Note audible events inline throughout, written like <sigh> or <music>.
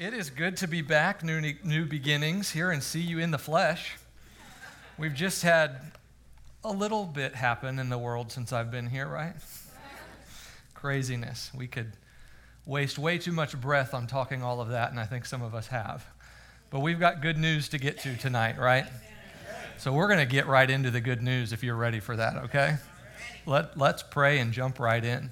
It is good to be back, new, new beginnings here, and see you in the flesh. We've just had a little bit happen in the world since I've been here, right? Craziness. We could waste way too much breath on talking all of that, and I think some of us have. But we've got good news to get to tonight, right? So we're going to get right into the good news if you're ready for that, okay? Let, let's pray and jump right in.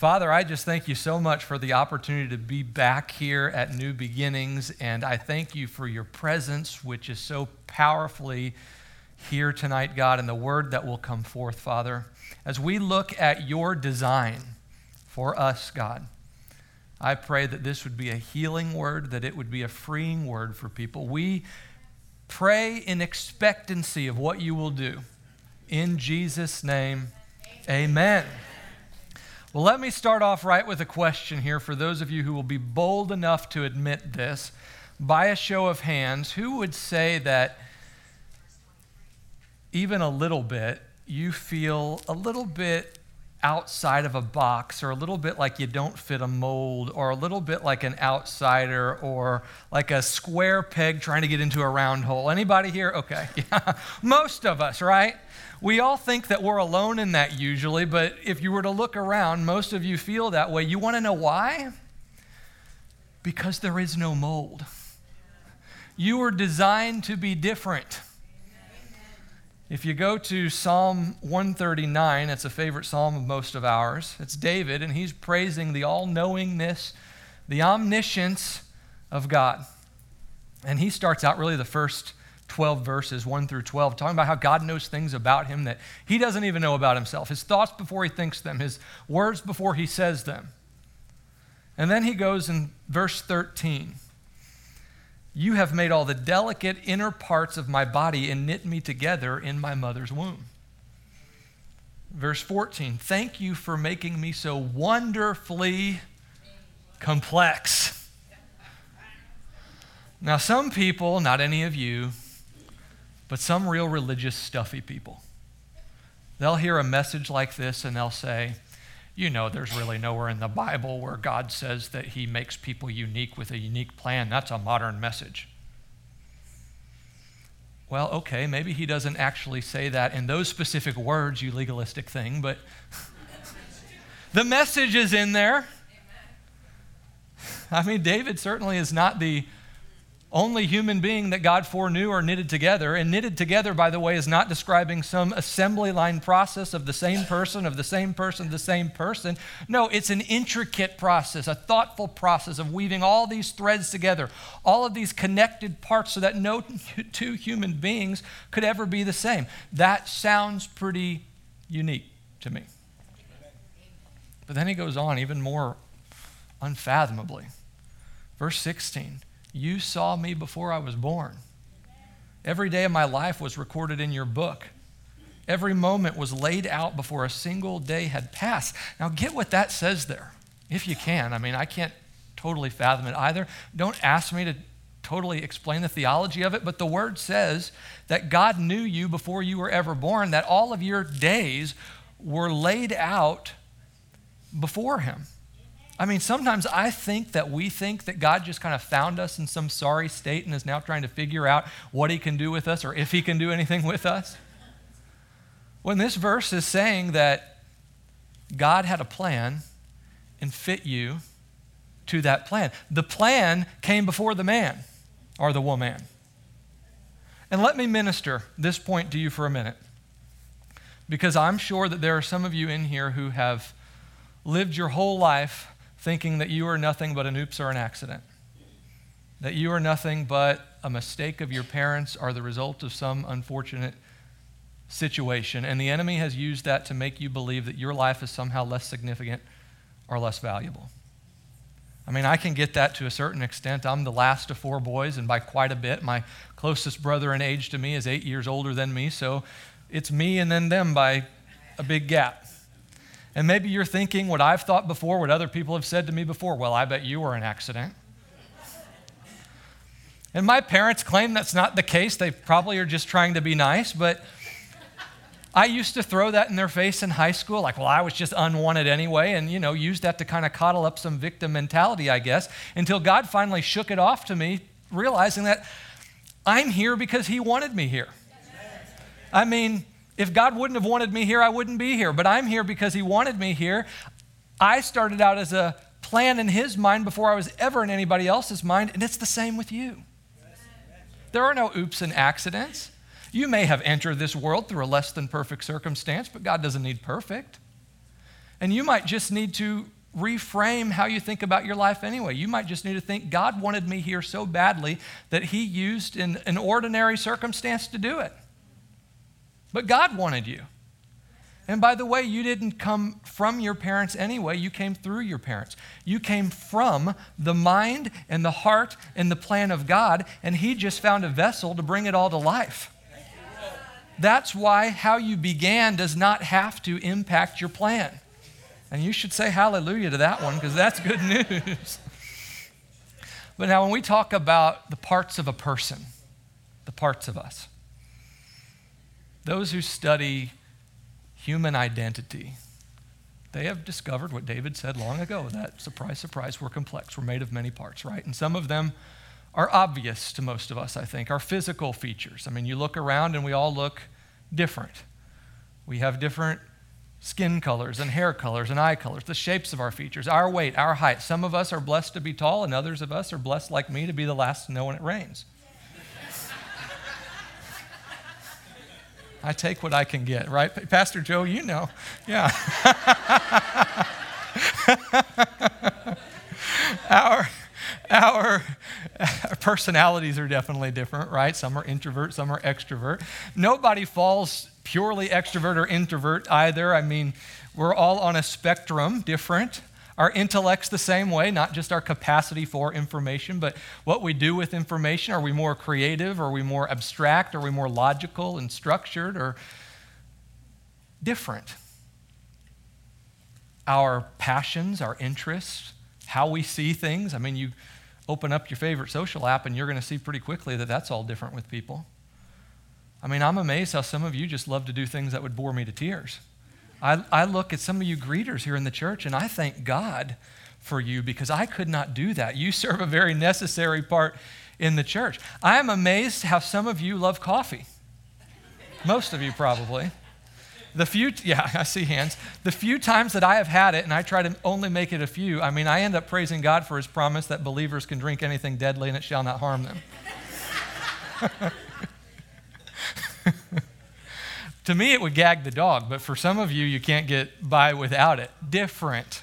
Father, I just thank you so much for the opportunity to be back here at New Beginnings, and I thank you for your presence, which is so powerfully here tonight, God, and the word that will come forth, Father. As we look at your design for us, God, I pray that this would be a healing word, that it would be a freeing word for people. We pray in expectancy of what you will do. In Jesus' name, amen. amen. Well, let me start off right with a question here for those of you who will be bold enough to admit this. By a show of hands, who would say that even a little bit, you feel a little bit outside of a box or a little bit like you don't fit a mold or a little bit like an outsider or like a square peg trying to get into a round hole anybody here okay yeah <laughs> most of us right we all think that we're alone in that usually, but if you were to look around, most of you feel that way. You want to know why? Because there is no mold. You were designed to be different. If you go to Psalm 139, it's a favorite psalm of most of ours. It's David, and he's praising the all knowingness, the omniscience of God. And he starts out really the first 12 verses, 1 through 12, talking about how God knows things about him that he doesn't even know about himself. His thoughts before he thinks them, his words before he says them. And then he goes in verse 13 You have made all the delicate inner parts of my body and knit me together in my mother's womb. Verse 14 Thank you for making me so wonderfully complex. Now, some people, not any of you, but some real religious, stuffy people. They'll hear a message like this and they'll say, You know, there's really nowhere in the Bible where God says that He makes people unique with a unique plan. That's a modern message. Well, okay, maybe He doesn't actually say that in those specific words, you legalistic thing, but <laughs> the message is in there. I mean, David certainly is not the only human being that God foreknew are knitted together. And knitted together, by the way, is not describing some assembly line process of the same person, of the same person, the same person. No, it's an intricate process, a thoughtful process of weaving all these threads together, all of these connected parts so that no <laughs> two human beings could ever be the same. That sounds pretty unique to me. But then he goes on even more unfathomably. Verse 16. You saw me before I was born. Every day of my life was recorded in your book. Every moment was laid out before a single day had passed. Now, get what that says there, if you can. I mean, I can't totally fathom it either. Don't ask me to totally explain the theology of it, but the word says that God knew you before you were ever born, that all of your days were laid out before Him. I mean, sometimes I think that we think that God just kind of found us in some sorry state and is now trying to figure out what he can do with us or if he can do anything with us. When this verse is saying that God had a plan and fit you to that plan, the plan came before the man or the woman. And let me minister this point to you for a minute because I'm sure that there are some of you in here who have lived your whole life thinking that you are nothing but an oops or an accident, that you are nothing but a mistake of your parents or the result of some unfortunate situation. And the enemy has used that to make you believe that your life is somehow less significant or less valuable. I mean, I can get that to a certain extent. I'm the last of four boys, and by quite a bit. My closest brother in age to me is eight years older than me, so it's me and then them by a big gap. And maybe you're thinking what I've thought before, what other people have said to me before. Well, I bet you were an accident. And my parents claim that's not the case. They probably are just trying to be nice, but I used to throw that in their face in high school, like, well, I was just unwanted anyway, and, you know, used that to kind of coddle up some victim mentality, I guess, until God finally shook it off to me, realizing that I'm here because He wanted me here. I mean, if God wouldn't have wanted me here, I wouldn't be here, but I'm here because He wanted me here. I started out as a plan in His mind before I was ever in anybody else's mind, and it's the same with you. There are no oops and accidents. You may have entered this world through a less than perfect circumstance, but God doesn't need perfect. And you might just need to reframe how you think about your life anyway. You might just need to think God wanted me here so badly that He used an, an ordinary circumstance to do it. But God wanted you. And by the way, you didn't come from your parents anyway, you came through your parents. You came from the mind and the heart and the plan of God, and He just found a vessel to bring it all to life. That's why how you began does not have to impact your plan. And you should say hallelujah to that one because that's good <laughs> news. but now, when we talk about the parts of a person, the parts of us, those who study human identity, they have discovered what David said long ago that, surprise, surprise, we're complex. We're made of many parts, right? And some of them are obvious to most of us, I think, are physical features. I mean, you look around and we all look different. We have different skin colors and hair colors and eye colors, the shapes of our features, our weight, our height. Some of us are blessed to be tall, and others of us are blessed, like me, to be the last to know when it rains. I take what I can get, right? Pastor Joe, you know. Yeah. <laughs> our, our, personalities are definitely different, right? Some are introvert, some are extrovert. Nobody falls purely extrovert or introvert either. I mean, we're all on a spectrum, different. Our intellect's the same way, not just our capacity for information, but what we do with information. Are we more creative? Are we more abstract? Are we more logical and structured? Or different? Our passions, our interests, how we see things. I mean, you open up your favorite social app and you're going to see pretty quickly that that's all different with people. I mean, I'm amazed how some of you just love to do things that would bore me to tears. I, I look at some of you greeters here in the church and I thank God for you because I could not do that. You serve a very necessary part in the church. I am amazed how some of you love coffee. Most of you probably. The few, yeah, <laughs> I see hands. The few times that I have had it, and I try to only make it a few, I mean, I end up praising God for his promise that believers can drink anything deadly and it shall not harm them. <laughs> to me, it would gag the dog, but for some of you, you can't get by without it. Different.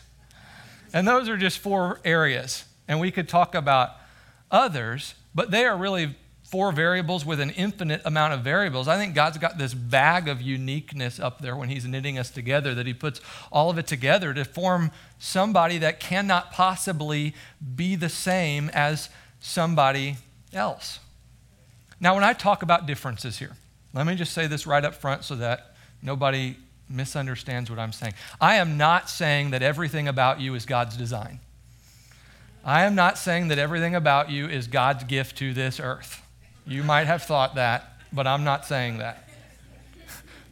And those are just four areas. And we could talk about others, but they are really four variables with an infinite amount of variables. I think God's got this bag of uniqueness up there when He's knitting us together, that He puts all of it together to form somebody that cannot possibly be the same as somebody else. Now, when I talk about differences here, let me just say this right up front so that nobody misunderstands what I'm saying. I am not saying that everything about you is God's design. I am not saying that everything about you is God's gift to this earth. You might have thought that, but I'm not saying that. <laughs>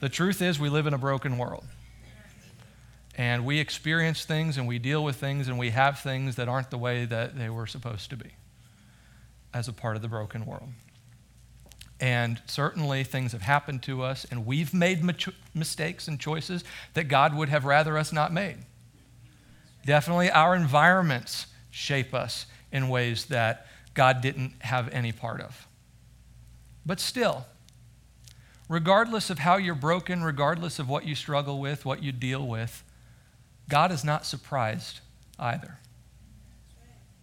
The truth is, we live in a broken world. And we experience things and we deal with things and we have things that aren't the way that they were supposed to be as a part of the broken world. And certainly things have happened to us, and we've made mistakes and choices that God would have rather us not made. Definitely, our environments shape us in ways that God didn't have any part of. But still, regardless of how you're broken, regardless of what you struggle with, what you deal with, God is not surprised either.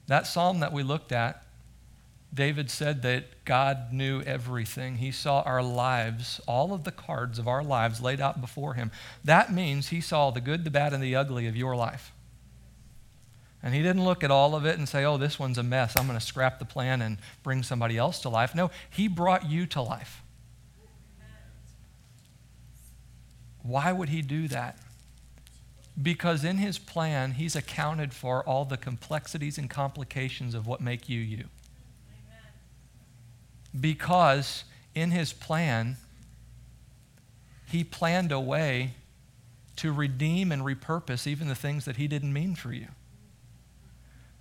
That psalm that we looked at, David said that God knew everything. He saw our lives, all of the cards of our lives laid out before him. That means he saw the good, the bad, and the ugly of your life. And he didn't look at all of it and say, oh, this one's a mess. I'm going to scrap the plan and bring somebody else to life. No, he brought you to life. Why would he do that? Because in his plan, he's accounted for all the complexities and complications of what make you you. Because in his plan, He planned a way to redeem and repurpose even the things that He didn't mean for you.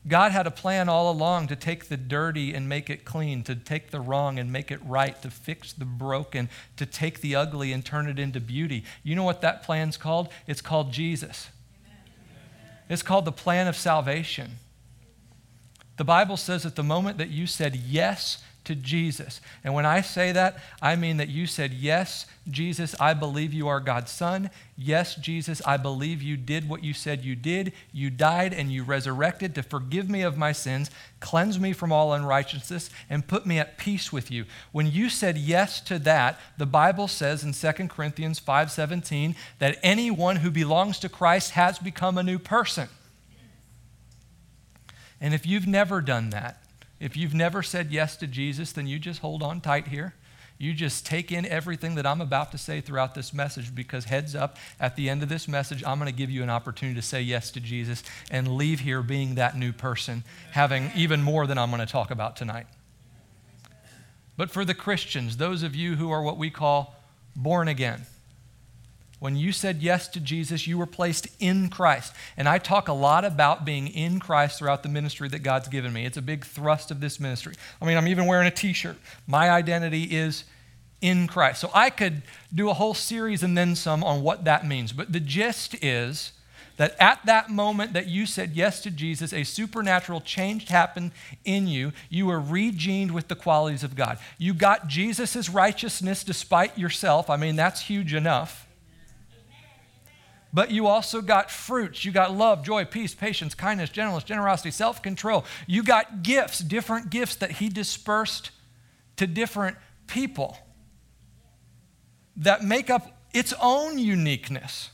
God had a plan all along to take the dirty and make it clean, to take the wrong and make it right, to fix the broken, to take the ugly and turn it into beauty. You know what that plan's called? It's called Jesus. It's called the plan of salvation. The Bible says at the moment that you said yes to Jesus. And when I say that, I mean that you said, Yes, Jesus, I believe you are God's Son. Yes, Jesus, I believe you did what you said you did. You died and you resurrected to forgive me of my sins, cleanse me from all unrighteousness, and put me at peace with you. When you said yes to that, the Bible says in 2 Corinthians 5:17 that anyone who belongs to Christ has become a new person. And if you've never done that, if you've never said yes to Jesus, then you just hold on tight here. You just take in everything that I'm about to say throughout this message because, heads up, at the end of this message, I'm going to give you an opportunity to say yes to Jesus and leave here being that new person, having even more than I'm going to talk about tonight. But for the Christians, those of you who are what we call born again, when you said yes to Jesus, you were placed in Christ. And I talk a lot about being in Christ throughout the ministry that God's given me. It's a big thrust of this ministry. I mean, I'm even wearing a t shirt. My identity is in Christ. So I could do a whole series and then some on what that means. But the gist is that at that moment that you said yes to Jesus, a supernatural change happened in you. You were regened with the qualities of God. You got Jesus' righteousness despite yourself. I mean, that's huge enough but you also got fruits. You got love, joy, peace, patience, kindness, gentleness, generosity, self control. You got gifts, different gifts that He dispersed to different people that make up its own uniqueness.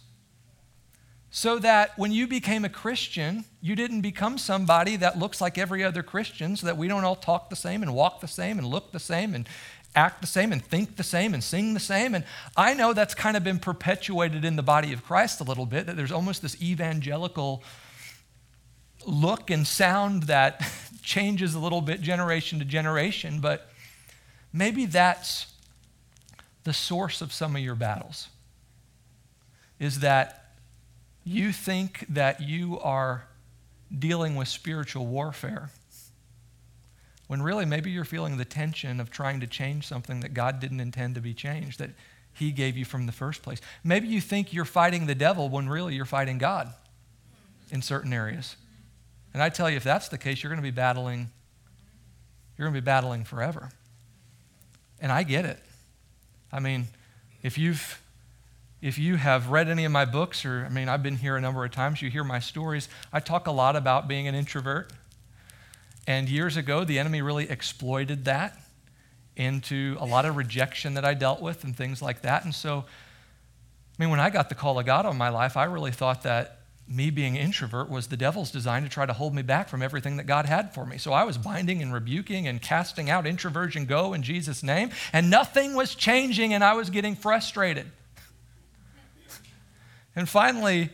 So that when you became a Christian, you didn't become somebody that looks like every other Christian, so that we don't all talk the same and walk the same and look the same and act the same and think the same and sing the same. And I know that's kind of been perpetuated in the body of Christ a little bit, that there's almost this evangelical look and sound that <laughs> changes a little bit generation to generation, but maybe that's the source of some of your battles. Is that you think that you are dealing with spiritual warfare when really maybe you're feeling the tension of trying to change something that God didn't intend to be changed, that He gave you from the first place. Maybe you think you're fighting the devil when really you're fighting God in certain areas. And I tell you, if that's the case, you're going to be battling, you're going to be battling forever. And I get it. I mean, if you've if you have read any of my books, or I mean, I've been here a number of times, you hear my stories. I talk a lot about being an introvert. And years ago, the enemy really exploited that into a lot of rejection that I dealt with and things like that. And so, I mean, when I got the call of God on my life, I really thought that me being introvert was the devil's design to try to hold me back from everything that God had for me. So I was binding and rebuking and casting out introversion go in Jesus' name, and nothing was changing, and I was getting frustrated. And finally,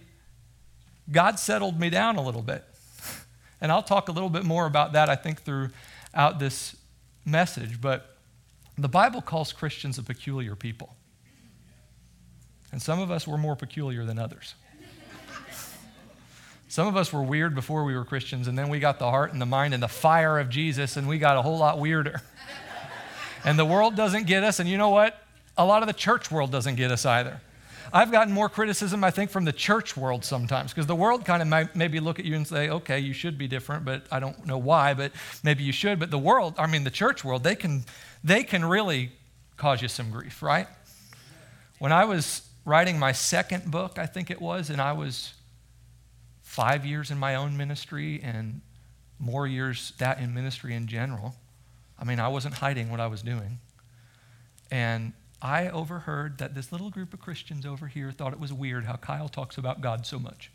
God settled me down a little bit. And I'll talk a little bit more about that, I think, throughout this message. But the Bible calls Christians a peculiar people. And some of us were more peculiar than others. Some of us were weird before we were Christians, and then we got the heart and the mind and the fire of Jesus, and we got a whole lot weirder. and the world doesn't get us, and you know what? A lot of the church world doesn't get us either. I've gotten more criticism, I think, from the church world sometimes because the world kind of might maybe look at you and say, okay, you should be different, but I don't know why, but maybe you should. But the world, I mean, the church world, they can, they can really cause you some grief, right? When I was writing my second book, I think it was, and I was five years in my own ministry and more years that in ministry in general. I mean, I wasn't hiding what I was doing. And I overheard that this little group of Christians over here thought it was weird how Kyle talks about God so much.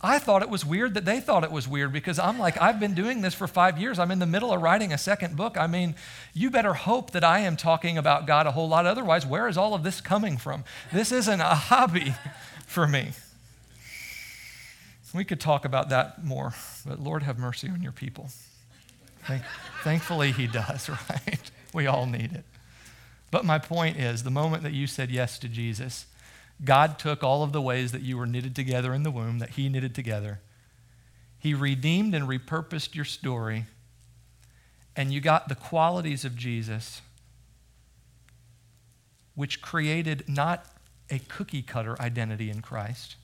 I thought it was weird that they thought it was weird because I'm like, I've been doing this for five years. I'm in the middle of writing a second book. I mean, you better hope that I am talking about God a whole lot. Otherwise, where is all of this coming from? This isn't a hobby for me. We could talk about that more, but Lord have mercy on your people. Thankfully, He does, <laughs> right? We all need it. But my point is the moment that you said yes to Jesus, God took all of the ways that you were knitted together in the womb, that He knitted together. He redeemed and repurposed your story, and you got the qualities of Jesus, which created not a cookie cutter identity in Christ,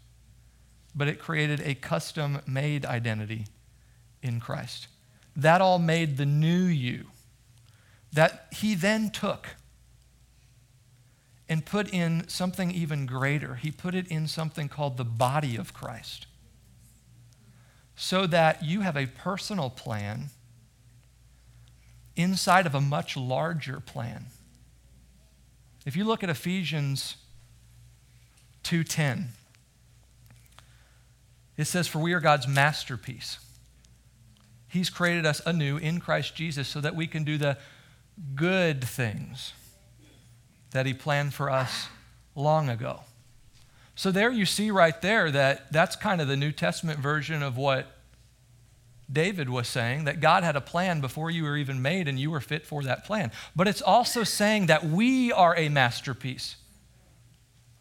but it created a custom made identity in Christ. That all made the new you that he then took and put in something even greater. He put it in something called the body of Christ. So that you have a personal plan inside of a much larger plan. If you look at Ephesians 2:10, it says for we are God's masterpiece. He's created us anew in Christ Jesus so that we can do the good things that He planned for us long ago. So, there you see right there that that's kind of the New Testament version of what David was saying that God had a plan before you were even made and you were fit for that plan. But it's also saying that we are a masterpiece.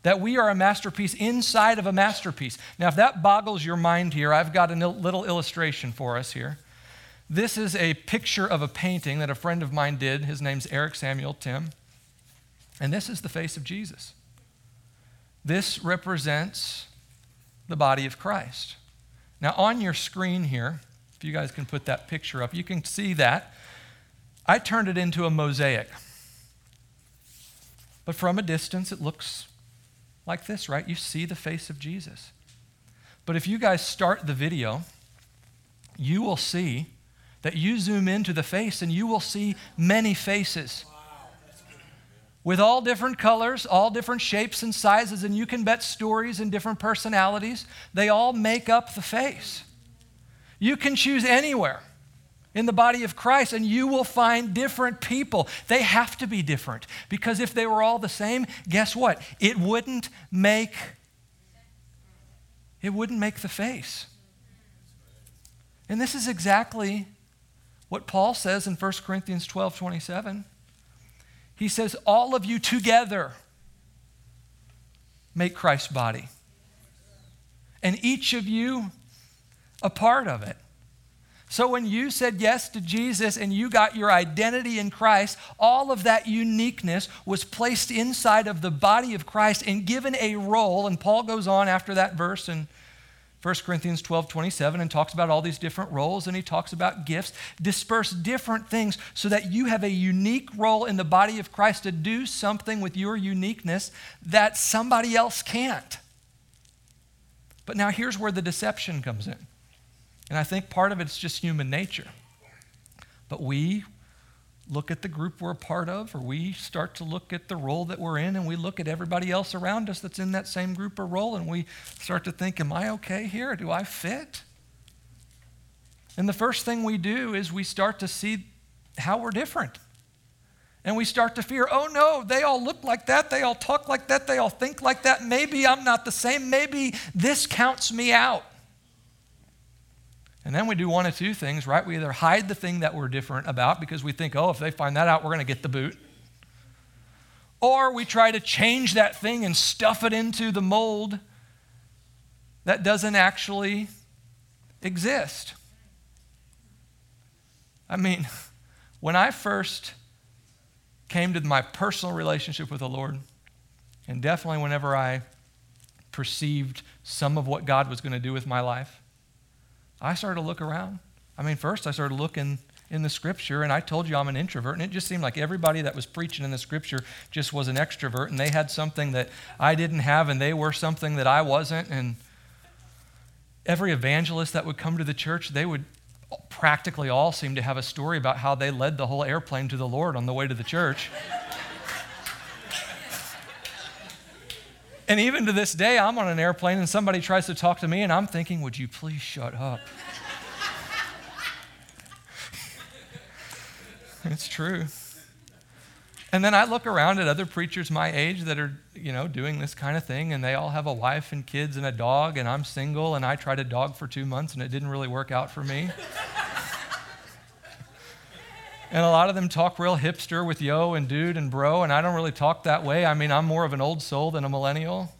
That we are a masterpiece inside of a masterpiece. Now, if that boggles your mind here, I've got a little illustration for us here. This is a picture of a painting that a friend of mine did. His name's Eric Samuel Timm. And this is the face of Jesus. This represents the body of Christ. Now, on your screen here, if you guys can put that picture up, you can see that. I turned it into a mosaic. But from a distance, it looks like this, right? You see the face of Jesus. But if you guys start the video, you will see that you zoom into the face and you will see many faces with all different colors, all different shapes and sizes, and you can bet stories and different personalities. They all make up the face. You can choose anywhere in the body of Christ and you will find different people. They have to be different because if they were all the same, guess what? It wouldn't make it wouldn't make the face. And this is exactly what Paul says in 1 Corinthians 12 27. He says, All of you together make Christ's body. And each of you a part of it. So when you said yes to Jesus and you got your identity in Christ, all of that uniqueness was placed inside of the body of Christ and given a role. And Paul goes on after that verse and 1 Corinthians 12, 27, and talks about all these different roles, and he talks about gifts. Disperse different things so that you have a unique role in the body of Christ to do something with your uniqueness that somebody else can't. But now here's where the deception comes in. And I think part of it's just human nature. But we look at the group we're a part of, or we start to look at the role that we're in, and we look at everybody else around us that's in that same group or role, and we start to think, Am I okay here? Do I fit? And the first thing we do is we start to see how we're different. And we start to fear, oh no, they all look like that, they all talk like that, they all think like that. Maybe I'm not the same. Maybe this counts me out. And then we do one of two things, right? We either hide the thing that we're different about because we think, oh, if they find that out, we're going to get the boot. Or we try to change that thing and stuff it into the mold that doesn't actually exist. I mean, <laughs> when I first came to my personal relationship with the Lord, and definitely whenever I perceived some of what God was going to do with my life, I started to look around. I mean, first I started looking in the scripture, and I told you I'm an introvert, and it just seemed like everybody that was preaching in the scripture just was an extrovert, and they had something that I didn't have, and they were something that I wasn't. And every evangelist that would come to the church, they would practically all seem to have a story about how they led the whole airplane to the Lord on the way to the church. And even to this day, I'm on an airplane and somebody tries to talk to me, and I'm thinking, would you please shut up? <laughs> it's true. And then I look around at other preachers my age that are, you know, doing this kind of thing, and they all have a wife and kids and a dog, and I'm single, and I tried a dog for two months, and it didn't really work out for me. <laughs> And a lot of them talk real hipster with yo and dude and bro, and I don't really talk that way. I mean, I'm more of an old soul than a millennial.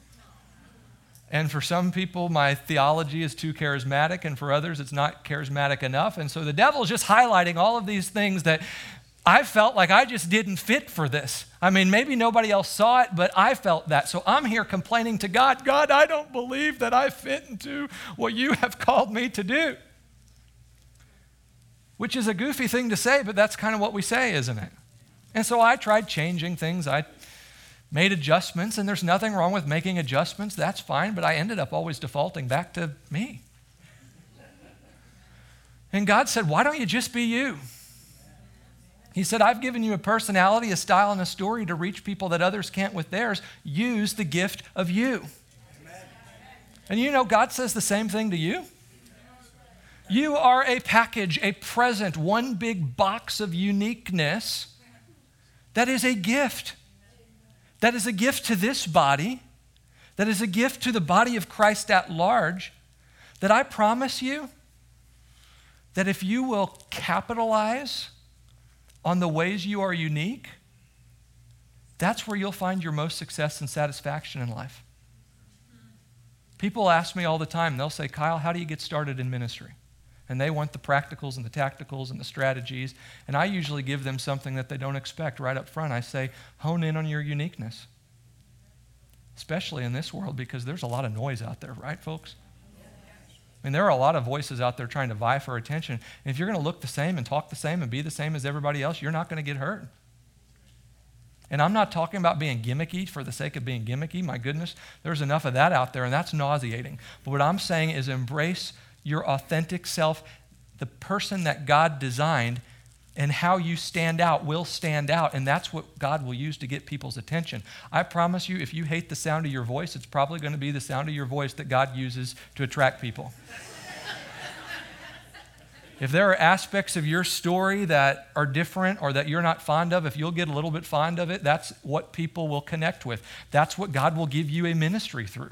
And for some people, my theology is too charismatic, and for others, it's not charismatic enough. And so the devil's just highlighting all of these things that I felt like I just didn't fit for this. I mean, maybe nobody else saw it, but I felt that. So I'm here complaining to God God, I don't believe that I fit into what you have called me to do which is a goofy thing to say, but that's kind of what we say, isn't it? And so I tried changing things. I made adjustments, and there's nothing wrong with making adjustments. That's fine, but I ended up always defaulting back to me. And God said, Why don't you just be you? He said, I've given you a personality, a style, and a story to reach people that others can't with theirs. Use the gift of you. Amen. And you know, God says the same thing to you. You are a package, a present, one big box of uniqueness that is a gift. That is a gift to this body, that is a gift to the body of Christ at large. That I promise you that if you will capitalize on the ways you are unique, that's where you'll find your most success and satisfaction in life. People ask me all the time, they'll say, Kyle, how do you get started in ministry? And they want the practicals and the tacticals and the strategies. And I usually give them something that they don't expect right up front. I say, hone in on your uniqueness, especially in this world because there's a lot of noise out there, right, folks? I mean, there are a lot of voices out there trying to vie for attention. And if you're going to look the same and talk the same and be the same as everybody else, you're not going to get hurt. And I'm not talking about being gimmicky for the sake of being gimmicky. My goodness, there's enough of that out there, and that's nauseating. But what I'm saying is embrace your authentic self, the person that God designed, and how you stand out will stand out. And that's what God will use to get people's attention. I promise you, if you hate the sound of your voice, it's probably going to be the sound of your voice that God uses to attract people. if there are aspects of your story that are different or that you're not fond of, if you'll get a little bit fond of it, that's what people will connect with. That's what God will give you a ministry through.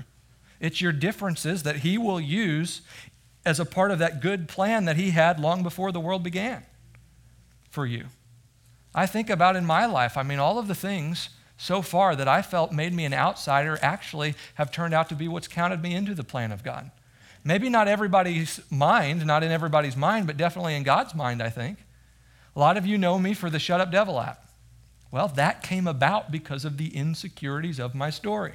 It's your differences that He will use as a part of that good plan that He had long before the world began for you. I think about in my life, I mean, all of the things so far that I felt made me an outsider actually have turned out to be what's counted me into the plan of God. Maybe not everybody's mind, not in everybody's mind, but definitely in God's mind, I think. A lot of you know me for the Shut Up Devil app. Well, that came about because of the insecurities of my story.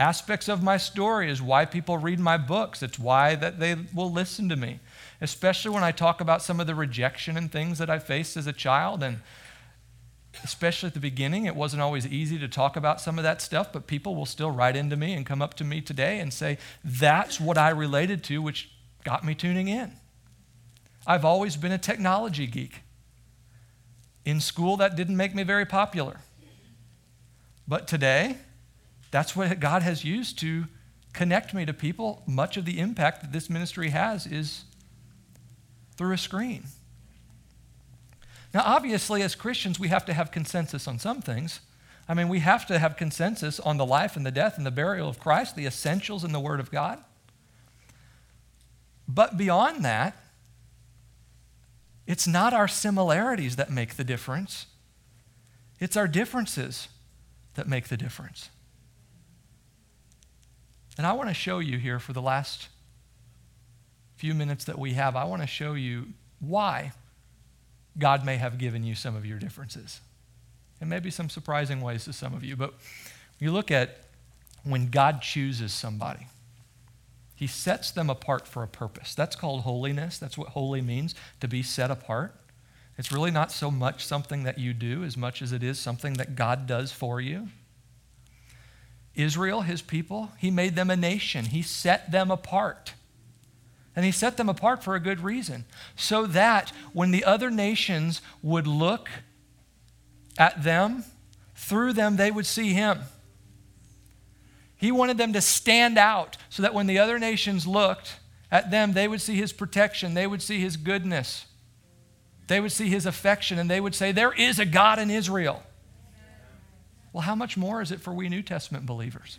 Aspects of my story is why people read my books. It's why that they will listen to me, especially when I talk about some of the rejection and things that I faced as a child. And especially at the beginning, it wasn't always easy to talk about some of that stuff, but people will still write into me and come up to me today and say, That's what I related to, which got me tuning in. I've always been a technology geek. In school, that didn't make me very popular. But today, that's what God has used to connect me to people. Much of the impact that this ministry has is through a screen. Now, obviously, as Christians, we have to have consensus on some things. I mean, we have to have consensus on the life and the death and the burial of Christ, the essentials in the Word of God. But beyond that, it's not our similarities that make the difference, it's our differences that make the difference. And I want to show you here for the last few minutes that we have, I want to show you why God may have given you some of your differences. And maybe some surprising ways to some of you. But you look at when God chooses somebody, He sets them apart for a purpose. That's called holiness. That's what holy means, to be set apart. It's really not so much something that you do as much as it is something that God does for you. Israel, his people, he made them a nation. He set them apart. And he set them apart for a good reason. So that when the other nations would look at them, through them they would see him. He wanted them to stand out so that when the other nations looked at them, they would see his protection, they would see his goodness, they would see his affection, and they would say, There is a God in Israel. Well, how much more is it for we New Testament believers?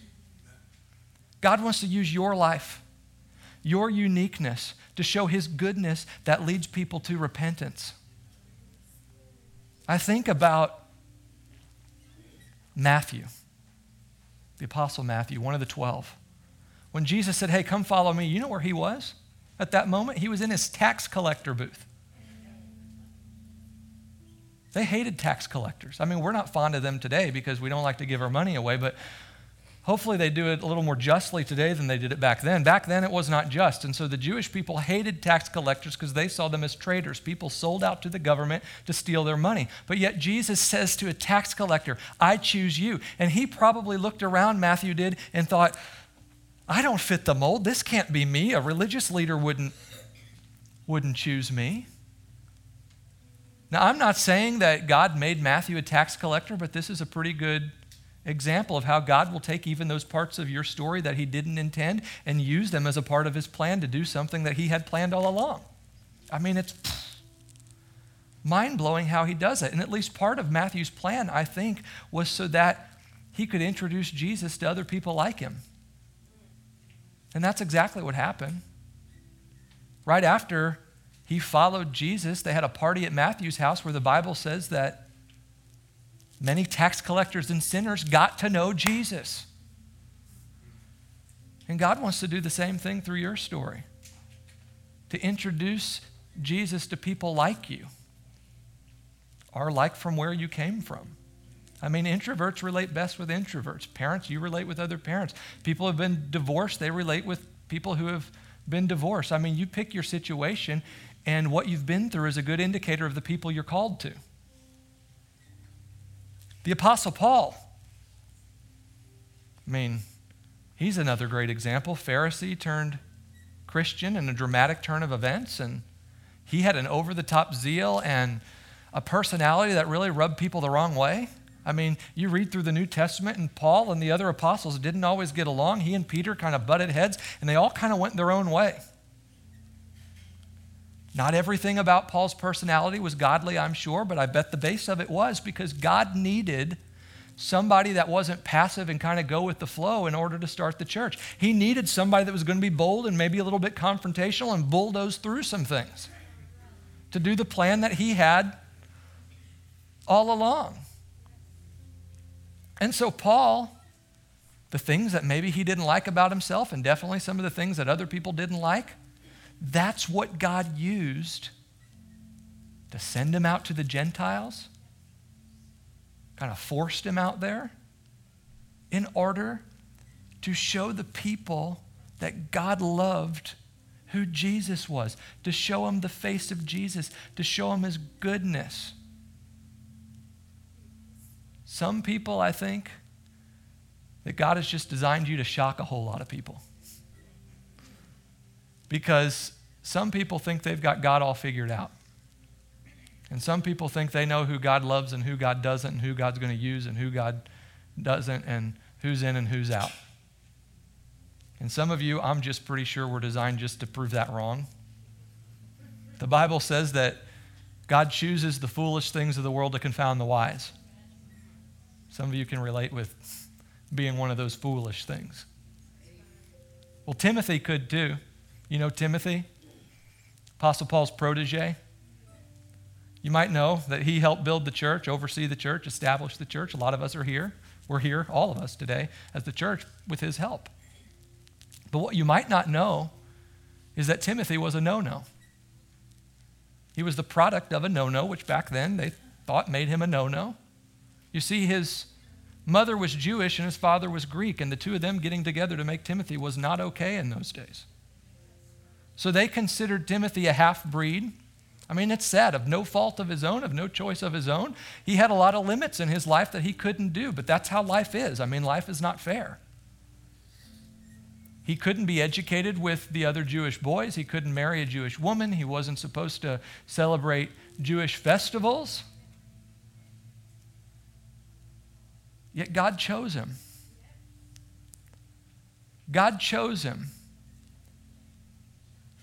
God wants to use your life, your uniqueness, to show His goodness that leads people to repentance. I think about Matthew, the Apostle Matthew, one of the 12. When Jesus said, Hey, come follow me, you know where he was at that moment? He was in his tax collector booth. They hated tax collectors. I mean, we're not fond of them today because we don't like to give our money away, but hopefully they do it a little more justly today than they did it back then. Back then, it was not just. And so the Jewish people hated tax collectors because they saw them as traitors. People sold out to the government to steal their money. But yet, Jesus says to a tax collector, I choose you. And he probably looked around, Matthew did, and thought, I don't fit the mold. This can't be me. A religious leader wouldn't, wouldn't choose me. Now, I'm not saying that God made Matthew a tax collector, but this is a pretty good example of how God will take even those parts of your story that he didn't intend and use them as a part of his plan to do something that he had planned all along. I mean, it's mind blowing how he does it. And at least part of Matthew's plan, I think, was so that he could introduce Jesus to other people like him. And that's exactly what happened. Right after he followed Jesus. They had a party at Matthew's house where the Bible says that many tax collectors and sinners got to know Jesus. And God wants to do the same thing through your story to introduce Jesus to people like you or like from where you came from. I mean, introverts relate best with introverts. Parents, you relate with other parents. People who have been divorced, they relate with people who have been divorced. I mean, you pick your situation and what you've been through is a good indicator of the people you're called to. The Apostle Paul, I mean, he's another great example. Pharisee turned Christian in a dramatic turn of events, and he had an over the top zeal and a personality that really rubbed people the wrong way. I mean, you read through the New Testament, and Paul and the other apostles didn't always get along. He and Peter kind of butted heads, and they all kind of went their own way. Not everything about Paul's personality was godly, I'm sure, but I bet the base of it was because God needed somebody that wasn't passive and kind of go with the flow in order to start the church. He needed somebody that was going to be bold and maybe a little bit confrontational and bulldoze through some things to do the plan that he had all along. And so, Paul, the things that maybe he didn't like about himself, and definitely some of the things that other people didn't like, that's what God used to send him out to the Gentiles, kind of forced him out there in order to show the people that God loved who Jesus was, to show them the face of Jesus, to show them his goodness. Some people, I think, that God has just designed you to shock a whole lot of people. Because some people think they've got God all figured out. And some people think they know who God loves and who God doesn't, and who God's going to use and who God doesn't, and who's in and who's out. And some of you, I'm just pretty sure, were designed just to prove that wrong. The Bible says that God chooses the foolish things of the world to confound the wise. Some of you can relate with being one of those foolish things. Well, Timothy could too. You know Timothy? Apostle Paul's protege. You might know that he helped build the church, oversee the church, establish the church. A lot of us are here. We're here, all of us today, as the church with his help. But what you might not know is that Timothy was a no no. He was the product of a no no, which back then they thought made him a no no. You see, his mother was Jewish and his father was Greek, and the two of them getting together to make Timothy was not okay in those days. So they considered Timothy a half breed. I mean, it's sad, of no fault of his own, of no choice of his own. He had a lot of limits in his life that he couldn't do, but that's how life is. I mean, life is not fair. He couldn't be educated with the other Jewish boys. He couldn't marry a Jewish woman. He wasn't supposed to celebrate Jewish festivals. Yet God chose him. God chose him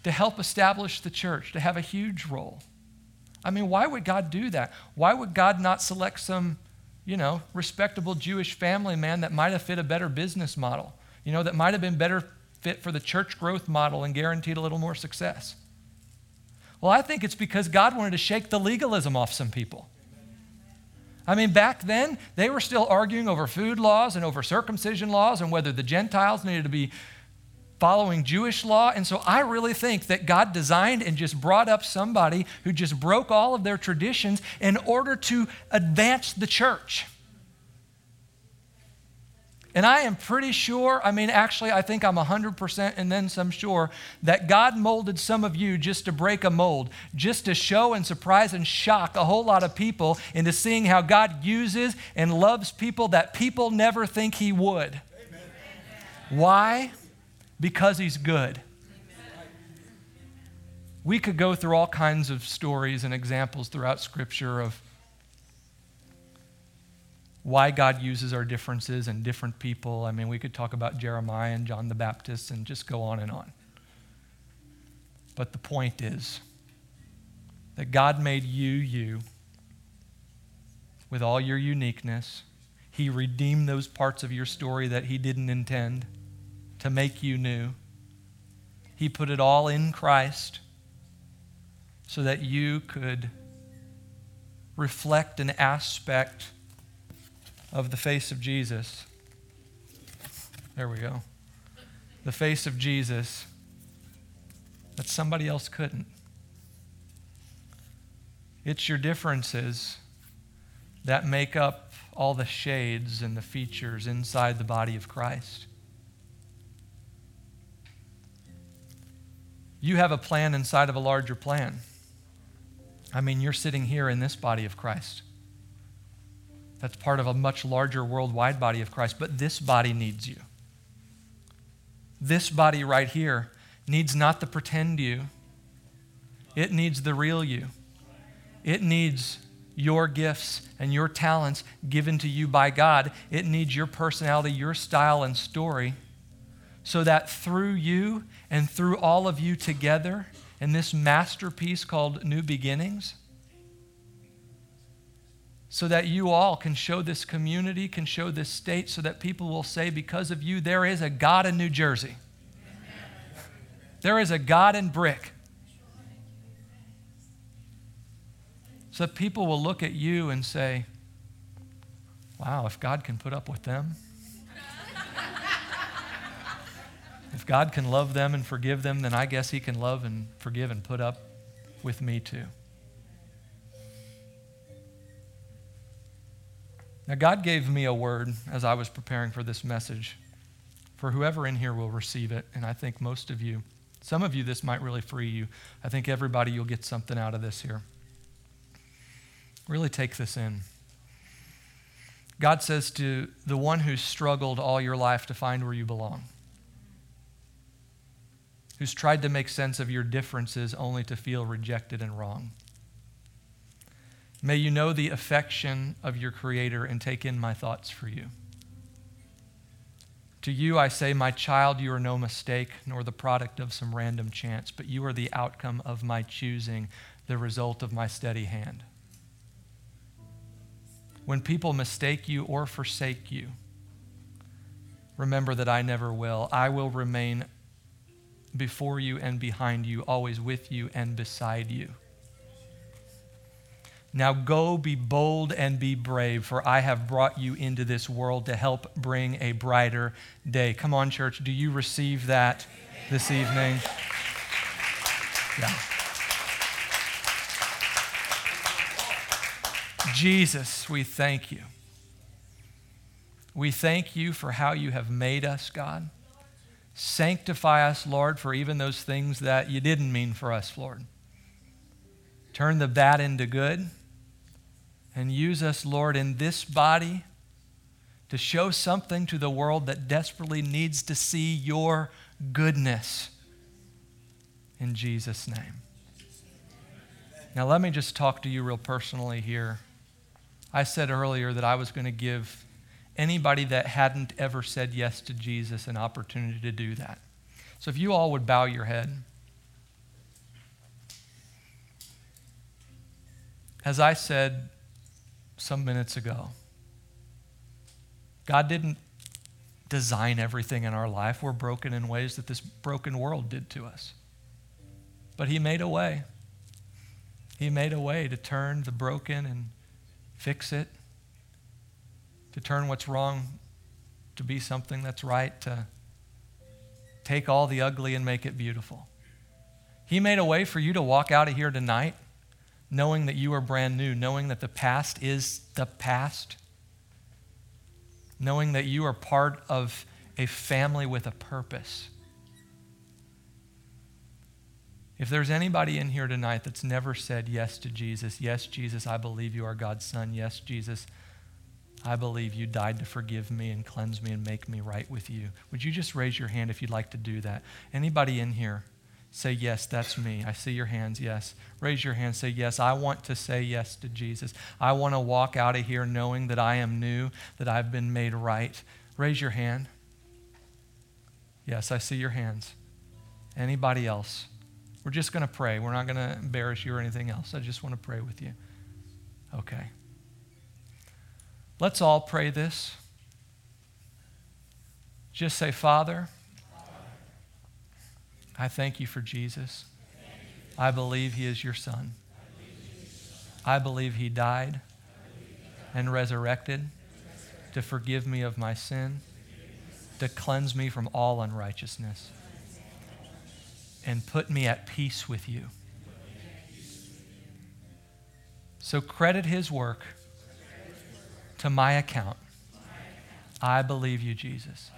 to help establish the church, to have a huge role. I mean, why would God do that? Why would God not select some, you know, respectable Jewish family man that might have fit a better business model, you know, that might have been better fit for the church growth model and guaranteed a little more success? Well, I think it's because God wanted to shake the legalism off some people. I mean, back then, they were still arguing over food laws and over circumcision laws and whether the Gentiles needed to be following Jewish law. And so I really think that God designed and just brought up somebody who just broke all of their traditions in order to advance the church. And I am pretty sure, I mean, actually, I think I'm 100% and then some sure that God molded some of you just to break a mold, just to show and surprise and shock a whole lot of people into seeing how God uses and loves people that people never think He would. Amen. Why? Because He's good. We could go through all kinds of stories and examples throughout Scripture of why God uses our differences and different people. I mean, we could talk about Jeremiah and John the Baptist and just go on and on. But the point is that God made you, you, with all your uniqueness. He redeemed those parts of your story that He didn't intend to make you new. He put it all in Christ so that you could reflect an aspect of the face of Jesus. There we go. The face of Jesus that somebody else couldn't. It's your differences that make up all the shades and the features inside the body of Christ. You have a plan inside of a larger plan. I mean, you're sitting here in this body of Christ. That's part of a much larger worldwide body of Christ. But this body needs you. This body right here needs not the pretend you, it needs the real you. It needs your gifts and your talents given to you by God. It needs your personality, your style, and story so that through you and through all of you together in this masterpiece called New Beginnings, so that you all can show this community, can show this state, so that people will say, because of you, there is a God in New Jersey. There is a God in Brick. So that people will look at you and say, wow, if God can put up with them, if God can love them and forgive them, then I guess He can love and forgive and put up with me too. Now, God gave me a word as I was preparing for this message for whoever in here will receive it, and I think most of you. Some of you, this might really free you. I think everybody, you'll get something out of this here. Really take this in. God says to the one who's struggled all your life to find where you belong, who's tried to make sense of your differences only to feel rejected and wrong. May you know the affection of your Creator and take in my thoughts for you. To you I say, my child, you are no mistake, nor the product of some random chance, but you are the outcome of my choosing, the result of my steady hand. When people mistake you or forsake you, remember that I never will. I will remain before you and behind you, always with you and beside you. Now go be bold and be brave, for I have brought you into this world to help bring a brighter day. Come on, church, do you receive that this evening? Yeah. Jesus, we thank you. We thank you for how you have made us, God. Sanctify us, Lord, for even those things that you didn't mean for us, Lord. Turn the bad into good and use us, Lord, in this body to show something to the world that desperately needs to see your goodness. In Jesus' name. Now, let me just talk to you real personally here. I said earlier that I was going to give anybody that hadn't ever said yes to Jesus an opportunity to do that. So, if you all would bow your head. As I said some minutes ago. God didn't design everything in our life. We're broken in ways that this broken world did to us. But He made a way. He made a way to turn the broken and fix it to turn what's wrong to be something that's right, to take all the ugly and make it beautiful. He made a way for you to walk out of here tonight knowing that you are brand new, knowing that the past is the past, knowing that you are part of a family with a purpose. If there's anybody in here tonight that's never said yes to Jesus, yes, Jesus, I believe you are God's Son. Yes, Jesus, I believe you died to forgive me and cleanse me and make me right with you. Would you just raise your hand if you'd like to do that? Anybody in here? Say, Yes, that's me. I see your hands. Yes. Raise your hand. Say, Yes, I want to say yes to Jesus. I want to walk out of here knowing that I am new, that I've been made right. Raise your hand. Yes, I see your hands. Anybody else? We're just going to pray. We're not going to embarrass you or anything else. I just want to pray with you. Okay. Let's all pray this. Just say, Father, I thank you for Jesus. I believe he is your son. I believe he died and resurrected to forgive me of my sin, to cleanse me from all unrighteousness, and put me at peace with you. So credit his work to my account. I believe you, Jesus.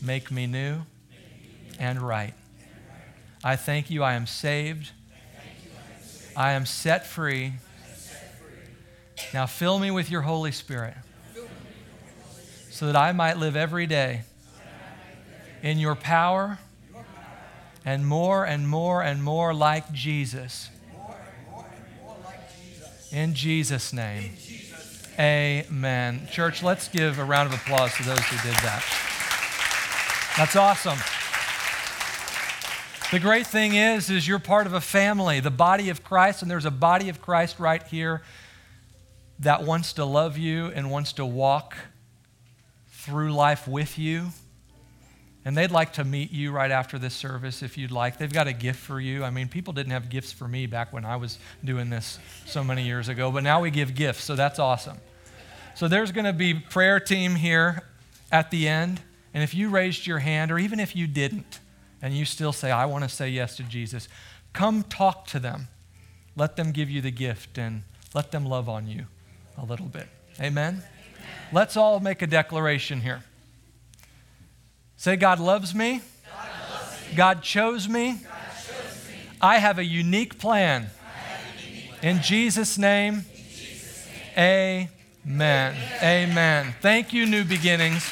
Make me new and right. I thank you, I am saved. I am set free. Now fill me with your Holy Spirit so that I might live every day in your power and more and more and more like Jesus. In Jesus' name. Amen. Church, let's give a round of applause to those who did that. That's awesome. The great thing is is you're part of a family, the body of Christ and there's a body of Christ right here that wants to love you and wants to walk through life with you. And they'd like to meet you right after this service if you'd like. They've got a gift for you. I mean, people didn't have gifts for me back when I was doing this so many years ago, but now we give gifts, so that's awesome. So there's going to be prayer team here at the end, and if you raised your hand or even if you didn't and you still say I want to say yes to Jesus, come talk to them. Let them give you the gift and let them love on you a little bit. Amen. Amen. Let's all make a declaration here. Say, God loves me. God, chose me. I have a unique plan. In, Jesus name, amen. Amen. Thank you, New Beginnings.